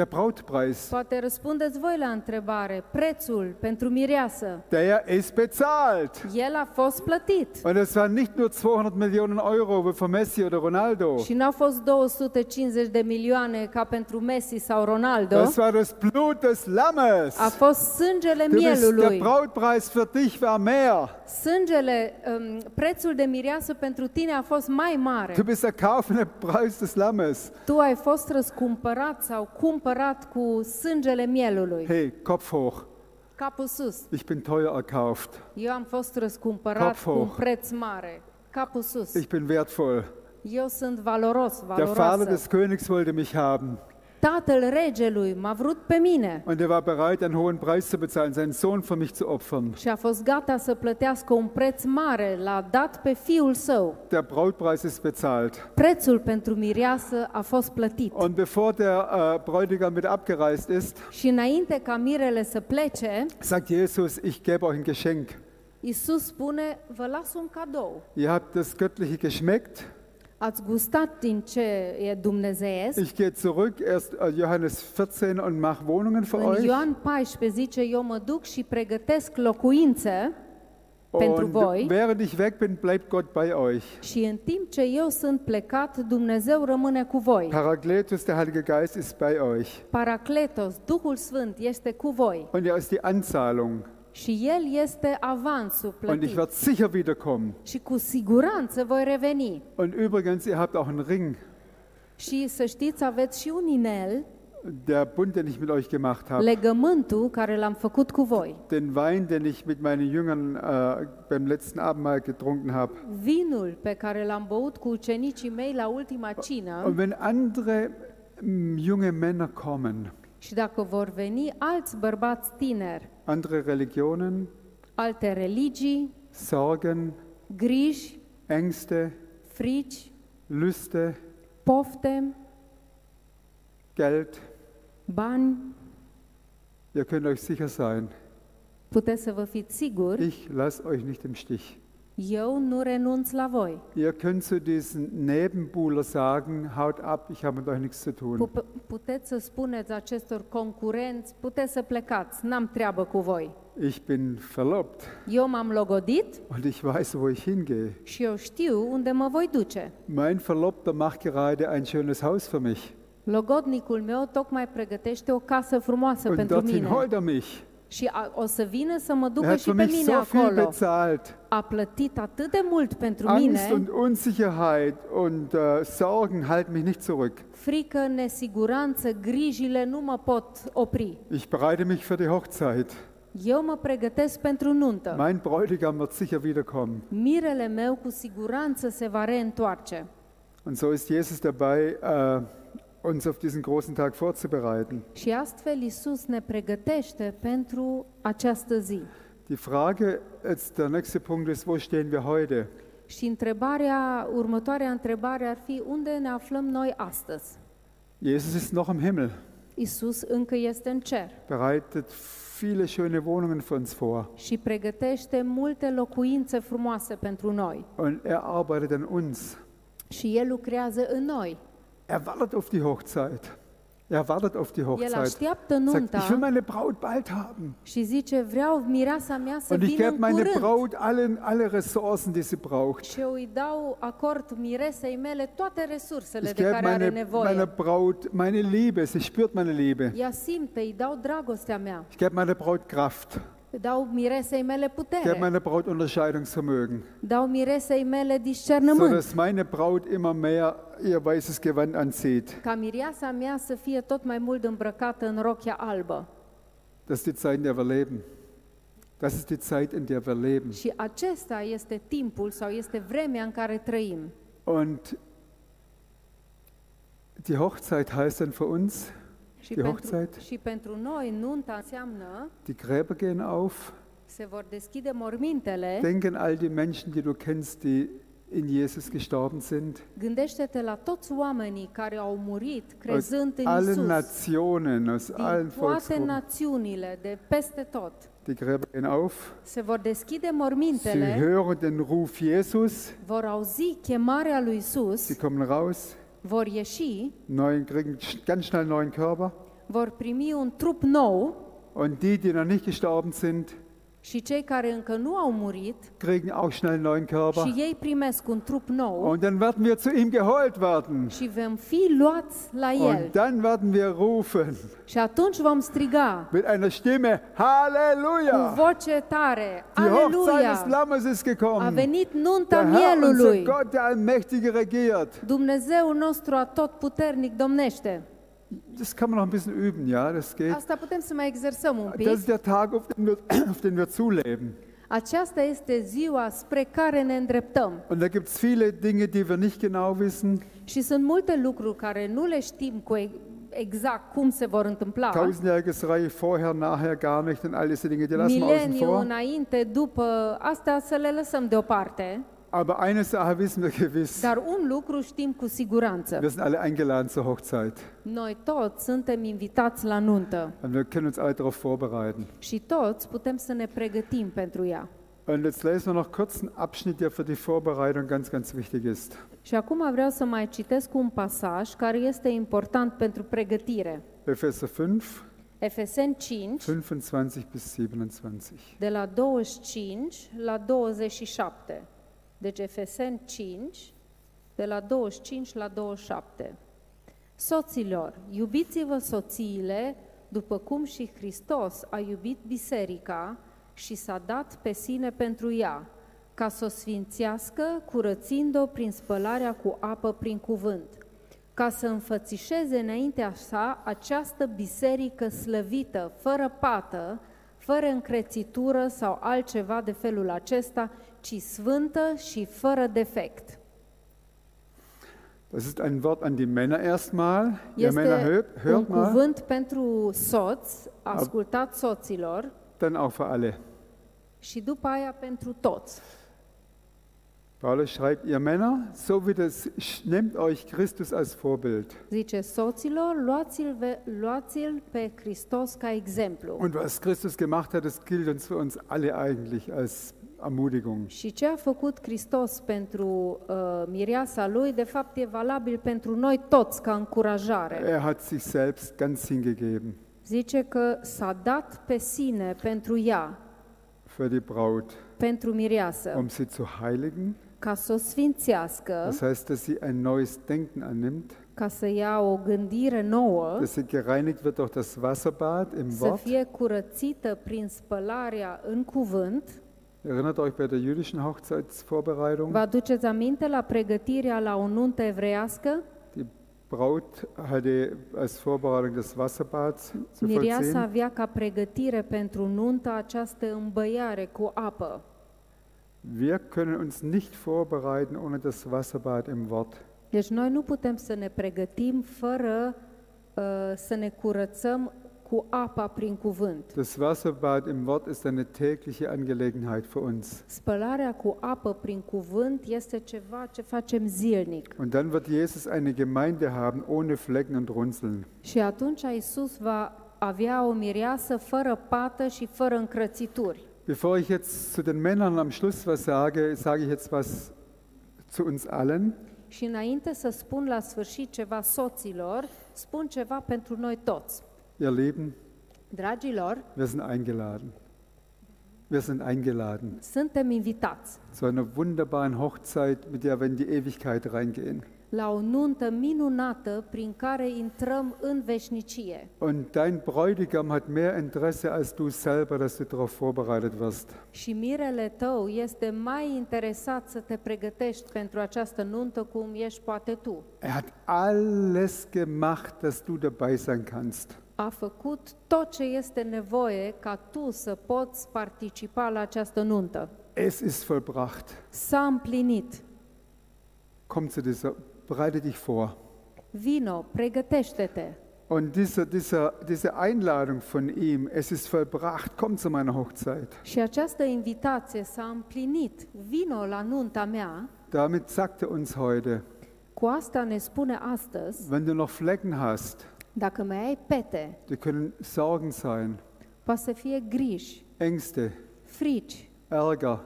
Der Brautpreis, Poate răspundeți voi la întrebare. Prețul pentru mireasă. der ist bezahlt. El a fost plătit. Und es waren nicht nur 200 Millionen Euro wie von Messi oder Ronaldo. Și n-au fost 250 de milioane ca pentru Messi sau Ronaldo. Das war das Blut des Lammes. A fost sângele Du bist, der mielului. Brautpreis für dich war mehr. Sângele, um, prețul de mireasă pentru tine a fost mai mare. Du bist der kaufende Preis des Lammes. Tu ai fost răscumpărat sau cumpărat cu sângele mielului. Hey, Kopf hoch. Capul sus. Ich bin teuer erkauft. Eu am fost răscumpărat Kopf cu un hoch. preț mare. Capul sus. Ich bin wertvoll. Eu sunt valoros, Der Vater valoroasă. des Königs wollte mich haben. Tatăl regelui m-a vrut pe mine Und er war bereit, einen hohen Preis zu bezahlen, seinen Sohn für mich zu opfern. și a fost gata să plătească un preț mare. L-a dat pe fiul său. Der Brautpreis ist bezahlt. Prețul pentru mireasă a fost plătit. Und bevor der äh, Bräutigam wieder abgereist ist, Și înainte ca mirele să plece, sagt Jesus, ich gebe euch ein Geschenk. Iisus spune, vă las un cadou. Ihr habt das Göttliche geschmeckt. Ați gustat din ce e dumnezeiesc. Ich gehe zurück, erst äh, Johannes 14, und mache Wohnungen für În euch. Ioan 14 zice, eu mă duc și pregătesc locuințe pentru Und voi. während ich weg bin, bleibt Gott bei euch. și în timp ce eu sunt plecat, Dumnezeu rămâne cu voi. Paracletus, der Heilige Geist, ist bei euch. Paracletos, Duhul Sfânt, este cu voi. Und er ist die Anzahlung. Și El este avansul Und ich plătit. werde sicher wiederkommen. Și cu siguranță voi reveni. Und übrigens, ihr habt auch einen Ring. Și să știți, aveți și un inel, Der Bund, den ich mit euch gemacht habe. legământul care l-am făcut cu voi. Den Wein, den ich mit meinen Jüngern äh, beim letzten Abendmahl getrunken habe. Vinul pe care l-am băut cu ucenicii mei la ultima cină Und wenn andere mm, junge Männer kommen, și dacă vor veni alți bărbați tineri, andere Religionen, alte religii, Sorgen, griji, Ängste, frici, Lüste, pofte, Geld, bani, ihr könnt euch sicher sein, puteți să vă fiți siguri, ich lasse euch nicht im Stich. Eu nu renunț la voi. Ihr könnt zu diesen Nebenbuhler sagen, haut ab, ich habe mit euch nichts zu tun. Pu- Puteți să spuneți acestor concurenți, puteți să plecați, n-am treabă cu voi. Ich bin verlobt Eu m-am logodit und ich weiß, wo ich hingehe. și eu știu unde mă voi duce. Mein Verlobter macht gerade ein schönes Haus für mich. Logodnicul meu tocmai pregătește o casă frumoasă Und pentru dorthin mine. holt er mich. Și a, o să vină să mă Er ducă hat și für pe mich mine so viel acolo. bezahlt. A plătit atât de mult pentru Angst mine, und Unsicherheit und äh, Sorgen halten mich nicht zurück. frică, nesiguranță, grijile nu mă pot opri. Ich bereite mich für die Hochzeit. Eu mă pregătesc pentru nuntă. Mein Bräutigam wird sicher wiederkommen. Mirele meu cu siguranță se va reîntoarce. Und so ist Jesus dabei, äh, uns auf diesen großen Tag vorzubereiten. Și astfel Isus ne pregătește pentru această zi. Die Frage, jetzt der nächste Punkt ist, wo stehen wir heute? Și întrebarea, următoarea întrebare ar fi unde ne aflăm noi astăzi? Jesus ist noch im Himmel, Isus încă este în cer bereitet viele schöne Wohnungen für uns vor. și pregătește multe locuințe frumoase pentru noi. Und er arbeitet an uns. Și El lucrează în noi. Er wartet auf die Hochzeit. Er wartet auf die El Hochzeit. așteaptă Sagt, ich will meine Braut bald haben. și zice, vreau mireasa mea să Und ich vină gebe în meine curând. Braut alle, alle Ressourcen, die sie braucht. Și eu îi dau acord miresei mele toate resursele Ich de gebe care are meine, nevoie. meiner Braut meine Liebe. Sie spürt meine Liebe. Ea simte, îi dau dragostea mea, Ich gebe meiner Braut Kraft. Dau miresei mele putere, meiner Braut Unterscheidungsvermögen. dau miresei mele discernământ, Sodass meine Braut immer mehr ihr weißes Gewand anzieht. ca mireasa mea să fie tot mai mult îmbrăcată în rochia albă. Das ist die Zeit, in der wir leben. Das ist die Zeit, in der wir leben. Și acesta este timpul sau este vremea în care trăim. Und die Hochzeit heißt dann für uns, Și Die pentru, Hochzeit. și pentru noi nunta înseamnă die Gräber gehen auf. se vor deschide mormintele, Denk an all die Menschen, die du kennst, die in Jesus gestorben sind. gândește-te la toți oamenii care au murit Aus crezând în allen Isus, Nationen, aus allen din toate Volksgruppen. națiunile, de peste tot. Die Gräber gehen auf. Se vor deschide Sie mormintele, hören den Ruf Jesus. vor auzi chemarea lui Sie Isus, kommen raus. Vor ieși, Neuen, kriegen ganz schnell einen neuen Körper. vor primi un trup nou und die, die noch nicht gestorben sind, și cei care încă nu au murit kriegen auch schnell einen neuen Körper. și ei primesc un trup nou Und dann werden wir zu ihm geholt werden. și vom fi luați la el. Und dann werden wir rufen Și atunci vom striga mit einer Stimme, cu Halleluja! voce tare, Die Hochzeit des Aleluia! Lammes ist A gekommen. venit nunta Der Herr, unser mielului. Gott, der Allmächtige, regiert. Dumnezeul nostru atotputernic domnește. Das kann man noch ein bisschen üben, ja, das geht. Asta putem să mai exersăm un Das pic. ist der Tag, auf den wir, auf den wir zuleben. Aceasta este ziua spre care ne îndreptăm. Und da gibt es viele Dinge, die wir nicht genau wissen. Și sunt multe lucruri care nu le știm cu e- exact cum se vor întâmpla. Tausendjähriges Reich, vorher, nachher, gar nicht und all diese Dinge, die lassen wir außen vor. înainte, după, astea să le lăsăm deoparte. Aber eine Sache wissen wir gewiss. Dar un lucru știm cu siguranță. Wir sind alle eingeladen zur Hochzeit. Noi toți suntem invitați la nuntă Und wir können uns alle darauf vorbereiten. și toți putem să ne pregătim pentru ea. Und jetzt lesen wir noch kurz einen Abschnitt, der für die Vorbereitung ganz, ganz wichtig ist. Și acum vreau să mai citesc un pasaj care este important pentru pregătire. Epheser 5, Efeseni 5, 25 bis 27. de la 25 la 27. Deci Efeseni 5, de la 25 la 27. Soților, iubiți-vă soțiile după cum și Hristos a iubit biserica și s-a dat pe sine pentru ea, ca să o sfințească, curățind-o prin spălarea cu apă prin cuvânt, ca să înfățișeze înaintea sa această biserică slăvită, fără pată, fără încrețitură sau altceva de felul acesta, ci sfântă și fără defect. Das ist ein Wort an die Männer erstmal. Ihr Männer, Este hört, un hört mal. cuvânt pentru soț, ascultat soților, Dann auch für alle. și după aia pentru toți. Paulus schreibt, ihr Männer, so wie das, nehmt euch Christus als Vorbild. Zice, soților, luați-l, pe Hristos ca exemplu. Und was Christus gemacht hat, das gilt uns für uns alle eigentlich als Ermutigung. Și ce a făcut Hristos pentru uh, mireasa lui, de fapt e valabil pentru noi toți ca încurajare. Er hat sich selbst ganz hingegeben Zice că s-a dat pe sine pentru ea, für die Braut, pentru mireasă, um sie zu heiligen. Ca să o sfințească, Das heißt, dass sie ein neues Denken annimmt, ca să ia o gândire nouă, dass sie gereinigt wird durch das Wasserbad im să Wort. fie curățită prin spălarea în cuvânt. Erinnert euch bei der jüdischen Hochzeitsvorbereitung? Vă aduceți aminte la pregătirea la o nuntă evreiască? Die Braut hatte als Vorbereitung das Wasserbad zu Miriasa vollziehen. avea ca pregătire pentru nuntă această îmbăiare cu apă. Wir können uns nicht vorbereiten ohne das Wasserbad im Wort. Deci noi nu putem să ne pregătim fără uh, să ne curățăm cu apa prin cuvânt. Das Wasserbad im Wort ist eine tägliche Angelegenheit für uns. Spălarea cu apă prin cuvânt este ceva ce facem zilnic. Und dann wird Jesus eine Gemeinde haben ohne Flecken und Runzeln. Și atunci Isus va avea o mireasă fără pată și fără încrățituri. Bevor ich jetzt zu den Männern am Schluss was sage, sage ich jetzt was zu uns allen. Și înainte să spun la sfârșit ceva soților, spun ceva pentru noi toți. Ihr Lieben, Dragilor, wir sind eingeladen. Wir sind eingeladen suntem invitați zu einer wunderbaren Hochzeit, mit der wir in die Ewigkeit reingehen. La o nuntă minunată prin care intrăm în veșnicie. Und dein Bräutigam hat mehr Interesse als du selber, dass du darauf vorbereitet wirst. Și mirele tău este mai interesat să te pregătești pentru această nuntă cum ești poate tu. Er hat alles gemacht, dass du dabei sein kannst. A făcut tot ce este nevoie ca tu să poți participa la această nuntă. Es ist vollbracht. S-a împlinit. Komm zu dieser, bereite dich vor. Vino, pregătește-te. Und diese, diese, diese Einladung von ihm, es ist vollbracht, komm zu meiner Hochzeit. Și această invitație s-a împlinit. Vino la nunta mea. Damit sagt er uns heute, Cu asta ne spune astăzi, wenn du noch Flecken hast, dacă mai ai pete, die können Sorgen sein, poate să fie griji, Ängste, frici, Ärger,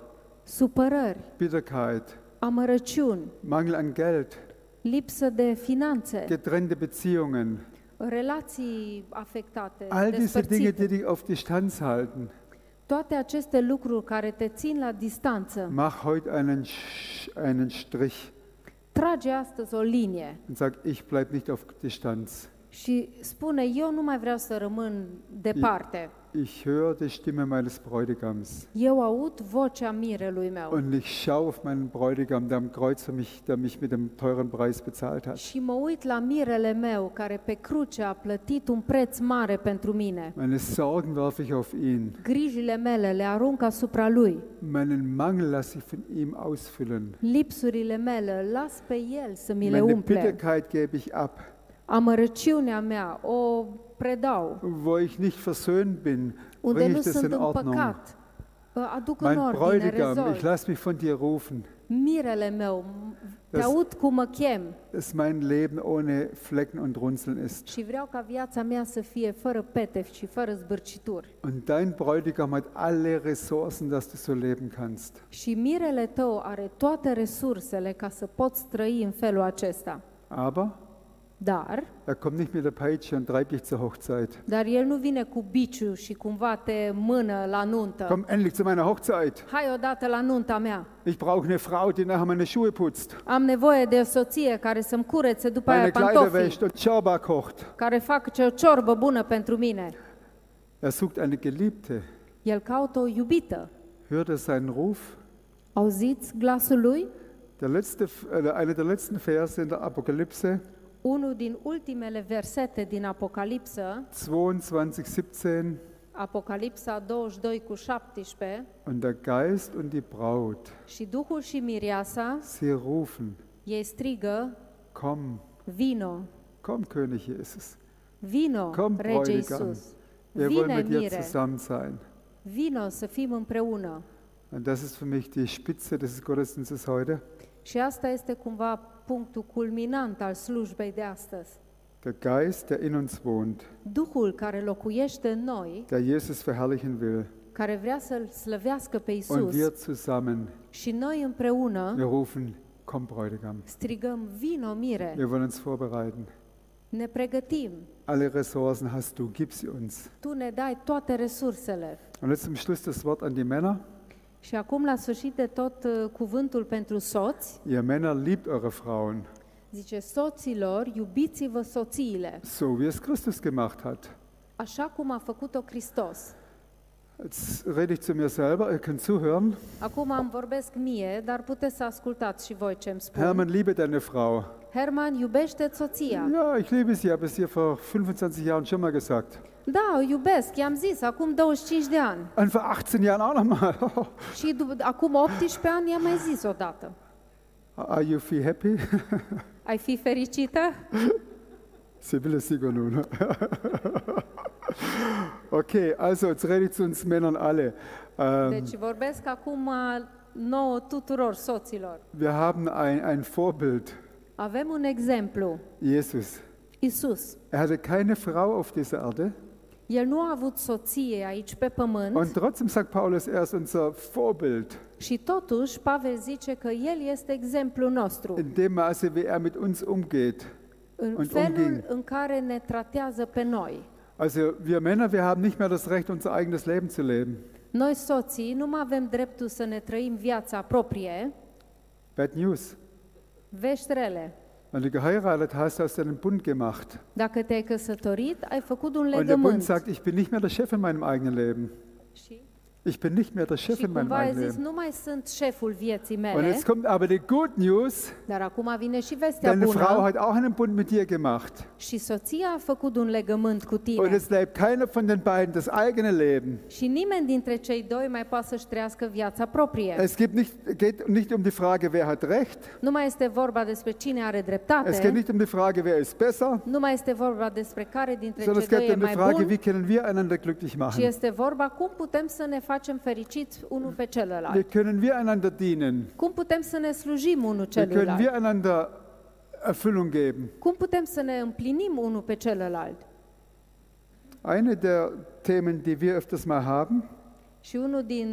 supărări, Bitterkeit, amărăciuni, Mangel an Geld, lipsă de finanțe, getrennte Beziehungen, relații afectate, all diese Dinge, despărțite, die dich auf Distanz halten. toate aceste lucruri care te țin la distanță, Mach heute einen, Sch- einen Strich trage astăzi o linie und sag, ich bleib nicht auf Distanz. și spune, eu nu mai vreau să rămân departe. Ich höre die Stimme meines Bräutigams. Eu aud vocea mirelui meu Und ich schaue auf meinen Bräutigam, der am Kreuz für mich, der mich mit dem teuren Preis bezahlt hat. și mă uit la mirele meu care pe cruce a plătit un preț mare pentru mine. Meine Sorgen werfe ich auf ihn. Grijile mele le arunc asupra lui. Meinen Mangel lasse ich von ihm ausfüllen. Lipsurile mele îl las pe el să mi le Meine umple. Bitterkeit gebe ich ab. Amărăciunea mea o predau. Wo ich nicht versöhnt bin, Unde nu ich das sunt in în Ordnung. păcat, ă, aduc în Mein ordine, Bräutigam, ich rezolv. lasse mich von dir rufen. Mirele meu, te Das- aud cum mă chem Dass mein Leben ohne Flecken und Runzeln ist. și vreau ca viața mea să fie fără petef și fără zbârcituri. Und dein Bräutigam hat alle Ressourcen, dass du so leben kannst. Și mirele tău are toate resursele ca să poți trăi în felul acesta. Aber Dar, er kommt nicht mit der Peitsche und treibt dich zur Hochzeit. dar el nu vine cu biciu și cumva te mână la nuntă. Komm endlich zu meiner Hochzeit. Hai odată la nunta mea. Ich brauche eine Frau, die nachher meine Schuhe putzt, Am nevoie de o soție care să-mi curețe după aia meine Kleider pantofii, wäscht und Ciorba kocht. care fac o ciorbă bună pentru mine. Er sucht eine Geliebte. El caută o iubită. Hört er seinen Ruf? Auziți glasul lui? Der letzte, äh, einer der letzten Verse in der Apokalypse, Unul din ultimele versete din Apocalipsă, 22, 17. Apocalipsa 22 cu 17, Und der Geist und die Braut, și Duhul și Miriasa, sie rufen, ei strigă, komm, vino, komm, König Jesus. vino, Komm, rege Bräutigam. Iisus, Wir wollen vine mit dir mire, zusammen sein. vino să fim împreună. Und das ist für mich die Spitze des Gottesdienstes heute. Și asta este cumva punctul culminant al slujbei de astăzi. Der Geist, der in uns wohnt, Duhul care locuiește în noi, der Jesus verherrlichen will. care vrea să-L slăvească pe Und Isus wir zusammen, și noi împreună wir rufen, komm, Bräutigam. strigăm, vino mire, Wir wollen uns vorbereiten. ne pregătim, Alle Ressourcen hast du, gib sie uns. tu ne dai toate resursele. Und jetzt zum Schluss das Wort an die Männer. Și acum, la sfârșit de tot uh, cuvântul pentru soți, Ihr Männer, liebt eure Frauen, zice, soților, iubiți-vă soțiile, so wie es Christus gemacht hat. așa cum a făcut-o Hristos. Jetzt rede ich zu mir selber, ihr könnt zuhören. Acum îmi vorbesc mie, dar puteți să ascultați și voi ce îmi spun. Hermann, liebe deine Frau. Herman, iubește soția. Ja, ich liebe sie, habe es dir vor 25 Jahren schon mal gesagt. Da, o iubesc, i-am zis, acum 25 de ani. Und vor 18 Jahren auch nochmal. Și dup- acum 18 ani i-am mai zis odată. Are you feel happy? Ai fi fericită? Sibylle Sigur nun. Okay, also jetzt rede ich zu uns Männern alle. Ähm, Deci vorbesc acum nouă tuturor soților. wir haben ein, ein Vorbild, Avem un exemplu, Jesus. Isus. Er hatte keine Frau auf dieser Erde El nu a avut soție aici pe pământ und trotzdem sagt Paulus, er ist unser Vorbild. și totuși Pavel zice că El este exemplul nostru. In dem Maße, wie er mit uns umgeht. În und felul umging. în care ne tratează pe noi. Also wir Männer, wir haben nicht mehr das Recht, unser eigenes Leben zu leben. Noi soții nu mai avem dreptul să ne trăim viața proprie, Bad news. vești rele. Wenn du geheiratet hast, hast du einen Bund gemacht. Dacă te-ai căsătorit, ai făcut un Und der Bund legământ. sagt, ich bin nicht mehr der Chef in meinem eigenen Leben. Și, Ich bin nicht mehr der Chef și in meinem eigenen zis, Leben. nu mai sunt șeful vieții Und mele, jetzt kommt aber die Good News. dar acum vine și vestea Deine Frau bună hat auch einen Bund mit dir gemacht. și soția a făcut un legământ cu Und tine. es lebt keiner von den beiden das eigene Leben. Și nimeni dintre cei doi mai poate să-și trăiască viața proprie. Es gibt nicht, geht nicht um die Frage, wer hat Recht. Nu mai este vorba despre cine are Es geht dreptate, nicht um die Frage, wer ist besser. nu mai este vorba despre care dintre Sondern cei es doi geht e um die mai Frage, bun, wie können wir einander glücklich machen. este vorba cum putem să ne facem fericiți unul pe celălalt. Wie können wir einander dienen? Cum putem să ne slujim unul Wie können wir celuilalt? einander Erfüllung geben? Cum putem să ne împlinim unul pe celălalt? Eine der Themen, die wir öfters mal haben, Și unul din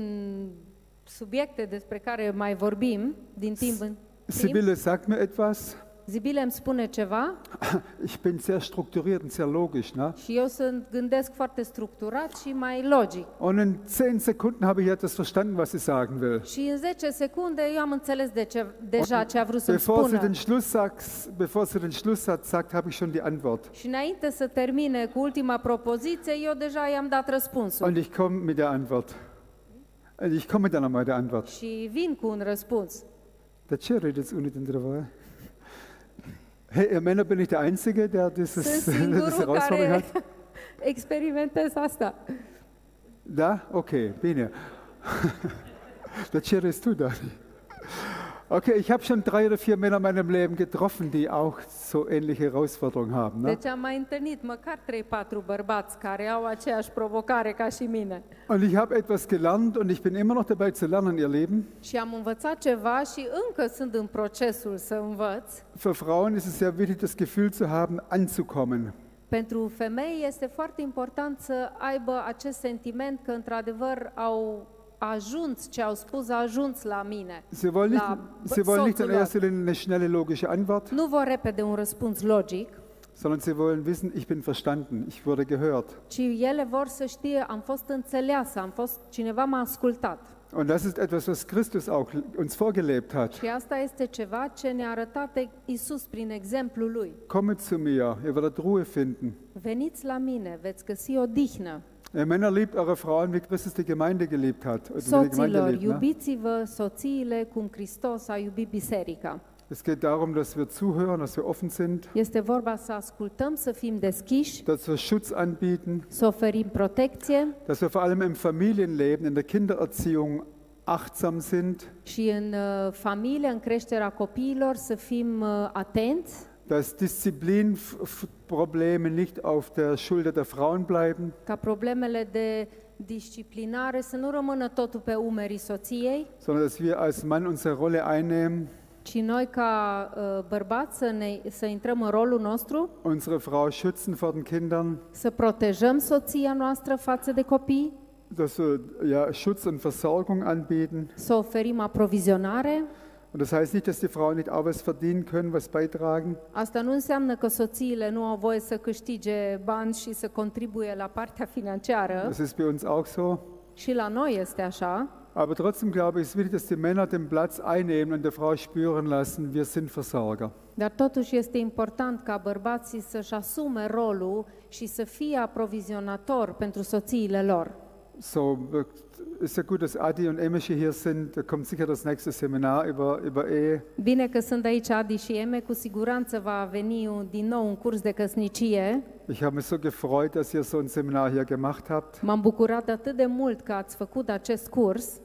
subiecte despre care mai vorbim din timp în timp, Sibylle, sag mir etwas. Zibile îmi spune ceva Ich bin sehr strukturiert und sehr logisch. Ne? și eu sunt, gândesc foarte structurat și mai logic. Und in zehn Sekunden habe ich etwas verstanden, was sie sagen will. Și în 10 secunde eu am înțeles de ce, deja ce a vrut să-mi Bevor sie spună. den Schlusssatz, bevor sie den Schlusssatz sagt, habe ich schon die Antwort. Și înainte să termine cu ultima propoziție, eu deja i-am dat răspunsul. Und ich komme mit der Antwort. Und ich komme dann einmal der Antwort. Și vin cu un răspuns. Der Chair redet jetzt unten drüber. Hey, ihr Männer, bin ich der Einzige, der dieses, singurul Herausforderung hat? experimentez asta. Da? Okay, bine. Der Chair ist du, Dani. Okay, ich habe schon drei oder vier Männer in meinem Leben getroffen, die auch so ähnliche Herausforderungen haben. Ne? Deci am mai întâlnit măcar 3-4 bărbați care au aceeași provocare ca și mine. Und ich habe etwas gelernt und ich bin immer noch dabei zu lernen, ihr Lieben. Și am învățat ceva și încă sunt în procesul să învăț. Für Frauen ist es sehr wichtig, das Gefühl zu haben, anzukommen. Pentru femei este foarte important să aibă acest sentiment că într-adevăr au ajuns ce au spus, a ajuns la mine. Sie wollen nicht, La sie wollen nicht in soțul lor. erster Linie eine schnelle, logische Antwort, Nu vor repede un răspuns logic, sondern sie wollen wissen, ich bin verstanden, ich wurde gehört. ci ele vor să știe, am fost înțeleasă, am fost, cineva m-a ascultat. Und das ist etwas, was Christus auch uns vorgelebt hat. Și asta este ceva ce ne-a arătat Isus prin exemplul lui. Kommet zu mir, ihr werdet Ruhe finden. Veniți la mine, veți găsi o dihnă. Ihr Männer liebt eure Frauen, wie Christus die Gemeinde geliebt hat. Soților, iubiți-vă soțiile cum Hristos a iubit biserica. Es geht darum, dass wir zuhören, dass wir offen sind, Este vorba să ascultăm, să fim deschiși, dass wir Schutz anbieten, să oferim protecție dass wir vor allem im Familienleben, in der Kindererziehung achtsam sind, și în uh, familie, în creșterea copiilor, să fim uh, atenți, dass Disziplinprobleme nicht auf der Schulter der Frauen bleiben, ca problemele de disciplinare să nu rămână totul pe umerii soției, sondern dass wir als Mann unsere Rolle einnehmen, ci noi ca uh, bărbați să, ne, să intrăm în rolul nostru, unsere Frau schützen vor den Kindern, să protejăm soția noastră față de copii, dass wir ja, Schutz und Versorgung anbieten. să oferim aprovizionare. Und das heißt nicht, dass die Frauen nicht auch was verdienen können, was beitragen, Asta nu înseamnă că soțiile nu au voie să câștige bani și să contribuie la partea financiară. das ist bei uns auch so. Și la noi este așa. Aber trotzdem glaube ich, es ist wichtig, dass die Männer den Platz einnehmen und der Frau spüren lassen, wir sind Versorger. Dar totuși este important ca bărbații să-și asume rolul și să fie aprovizionator pentru soțiile lor. So, ist ja gut, dass Adi und Emesche hier sind. Da kommt sicher das nächste Seminar über, über Ehe. Bine că sunt aici Adi și Eme, cu siguranță va veni un, din nou un curs de căsnicie. Ich habe mich so gefreut, dass ihr so ein Seminar hier gemacht habt. M-am bucurat atât de mult că ați făcut acest curs.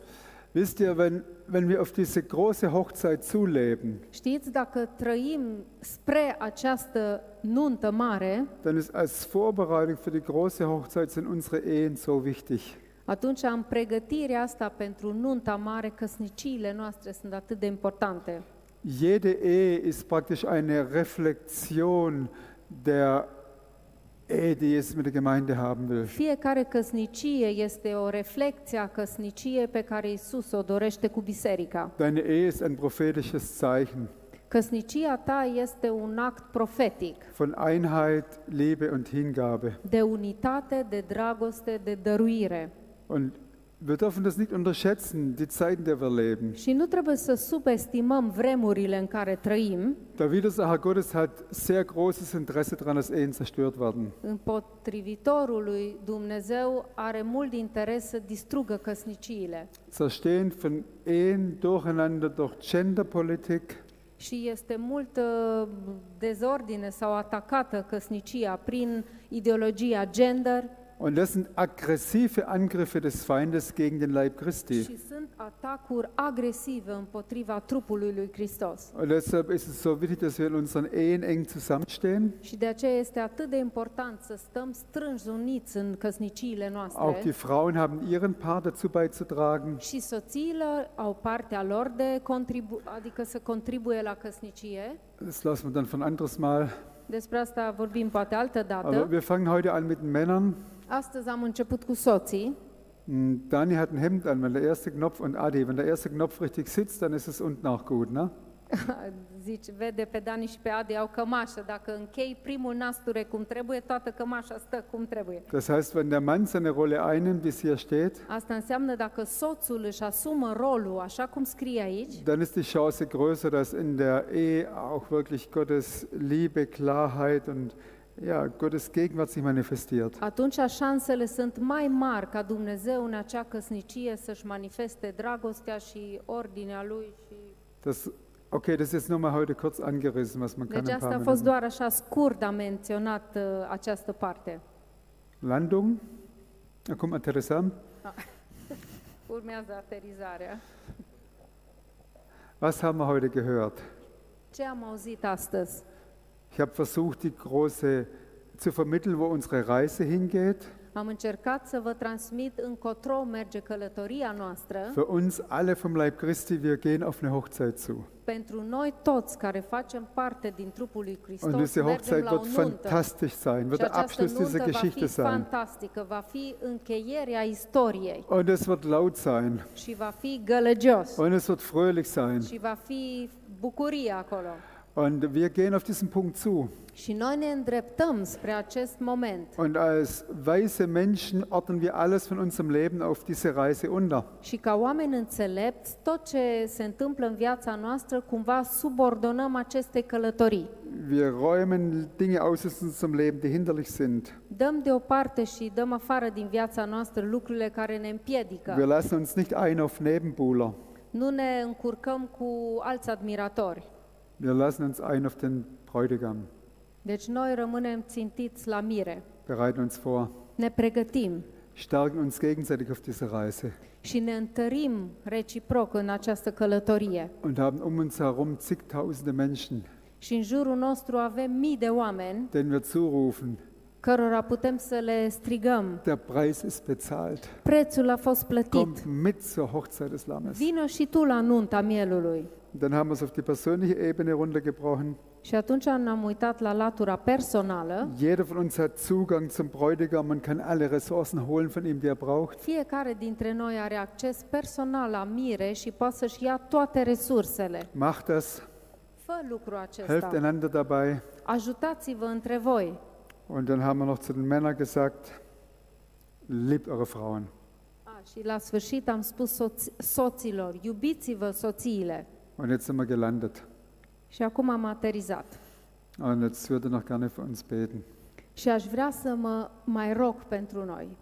Wisst ihr, wenn, wenn wir auf diese große Hochzeit zuleben, Știți, dacă trăim spre această nuntă mare, dann ist als Vorbereitung für die große Hochzeit sind unsere Ehen so wichtig. Atunci în pregătirea asta pentru nunta mare, căsniciile noastre sunt atât de importante. Jede Ehe ist praktisch eine Reflexion der Ehe, die Jesus mit der Gemeinde haben will. Fiecare căsnicie este o reflecție a căsnicie pe care Isus o dorește cu biserica. Deine Ehe ist ein prophetisches Zeichen Căsnicia ta este un act profetic von Einheit, Liebe und Hingabe. de unitate, de dragoste, de dăruire. Und wir dürfen das nicht unterschätzen, die Zeiten, in der wir leben. Și nu trebuie să subestimăm vremurile în care trăim. Der Widersacher Gottes hat sehr großes Interesse daran, dass Ehen zerstört werden. Împotrivitorul lui Dumnezeu are mult interes să distrugă căsniciile. Zerstehen von Ehen, Durcheinander durch Genderpolitik, Și este multă dezordine sau atacată căsnicia prin ideologia gender Und das sind aggressive Angriffe des Feindes gegen den Leib Christi. și sunt atacuri agresive împotriva trupului lui Hristos. Und deshalb ist es so wichtig, dass wir in unseren Ehen eng zusammenstehen. Și de aceea este atât de important să stăm strânși uniți în căsniciile Auch noastre. die Frauen haben ihren Part dazu beizutragen. Și soțiile au partea lor de contribu- adică să contribuie la căsnicie. Das lassen wir dann von anderes Mal. Despre asta vorbim poate altă Aber wir fangen heute an mit den Männern. Astăzi am început cu soții. Mm, Dani hat ein Hemd an, wenn der erste Knopf und Adi, wenn der erste Knopf richtig sitzt, dann ist es unten auch gut, ne? Zici, vede pe Dani și pe Adi au cămașă. Dacă închei primul nasture cum trebuie, toată cămașa stă cum trebuie. Das heißt, wenn der Mann seine Rolle einnimmt, wie es hier steht, Asta înseamnă dacă soțul își asumă rolul așa cum scrie aici, dann ist die Chance größer, dass in der Ehe auch wirklich Gottes Liebe, Klarheit und ja, Gottes Gegenwart sich manifestiert. atunci șansele sunt mai mari ca Dumnezeu în acea căsnicie să-și manifeste dragostea și ordinea Lui. Și... Das, okay, das ist nur mal heute kurz angerissen, was man kann Deci in ein asta a paar fost Minuten. doar așa scurt, am menționat uh, această parte. Landung. Da kommt Teresa. Urmează aterizarea. Was haben wir heute gehört? Ce am auzit astăzi? Ich habe versucht, die große zu vermitteln, wo unsere Reise hingeht. Am încercat să vă transmit încotro merge călătoria noastră Für uns alle vom Leib Christi, wir gehen auf eine Hochzeit zu. pentru noi toți care facem parte din trupul lui Und Hristos, diese mergem Hochzeit wird fantastisch sein, wird der Abschluss dieser Geschichte sein. fantastică, va fi încheierea istoriei Und es wird laut sein. și va fi gălăgios Und es wird fröhlich sein. și va fi bucurie acolo. Und wir gehen auf diesen Punkt zu. Și noi ne îndreptăm spre acest moment. Und als weise Menschen ordnen wir alles von unserem Leben auf diese Reise unter. Și ca oameni înțelepți, tot ce se întâmplă în viața noastră, cumva subordonăm aceste călătorii. Wir räumen Dinge aus aus unserem Leben, die hinderlich sind. Dăm deoparte și dăm afară din viața noastră lucrurile care ne Wir împiedică. lassen uns nicht ein auf Nebenbuhler. Nu ne încurcăm cu alți admiratori. Wir lassen uns ein auf den Bräutigam. Deci noi rămânem țintiți la mire. Bereiten uns vor. Ne pregătim Stärken uns gegenseitig auf dieser Reise. și ne întărim reciproc în această călătorie. Und haben um uns herum zigtausende Menschen, Și în jurul nostru avem mii de oameni denen wir zurufen, cărora putem să le strigăm. der Preis ist bezahlt. Prețul a fost plătit. Kommt mit zur Hochzeit des Lammes. Vină și tu la nunta mielului. Dann haben wir es auf die persönliche Ebene runtergebrochen. Și atunci ne-am uitat la latura personală. Jeder von uns hat Zugang zum Bräutigam und kann alle Ressourcen holen von ihm, die er braucht. Fiecare dintre noi are acces personal la mire și poate să-și ia toate resursele. Macht das, Fă lucrul helft acesta. einander dabei. Ajutați-vă între voi. Und dann haben wir noch zu den Männern gesagt, liebt eure Frauen. A, și la sfârșit am spus soț- soților, iubiți-vă soțiile. Und jetzt sind wir gelandet. Și acum am aterizat. Und jetzt würde ich noch gerne für uns beten. Și aș vrea să mă mai rog pentru noi.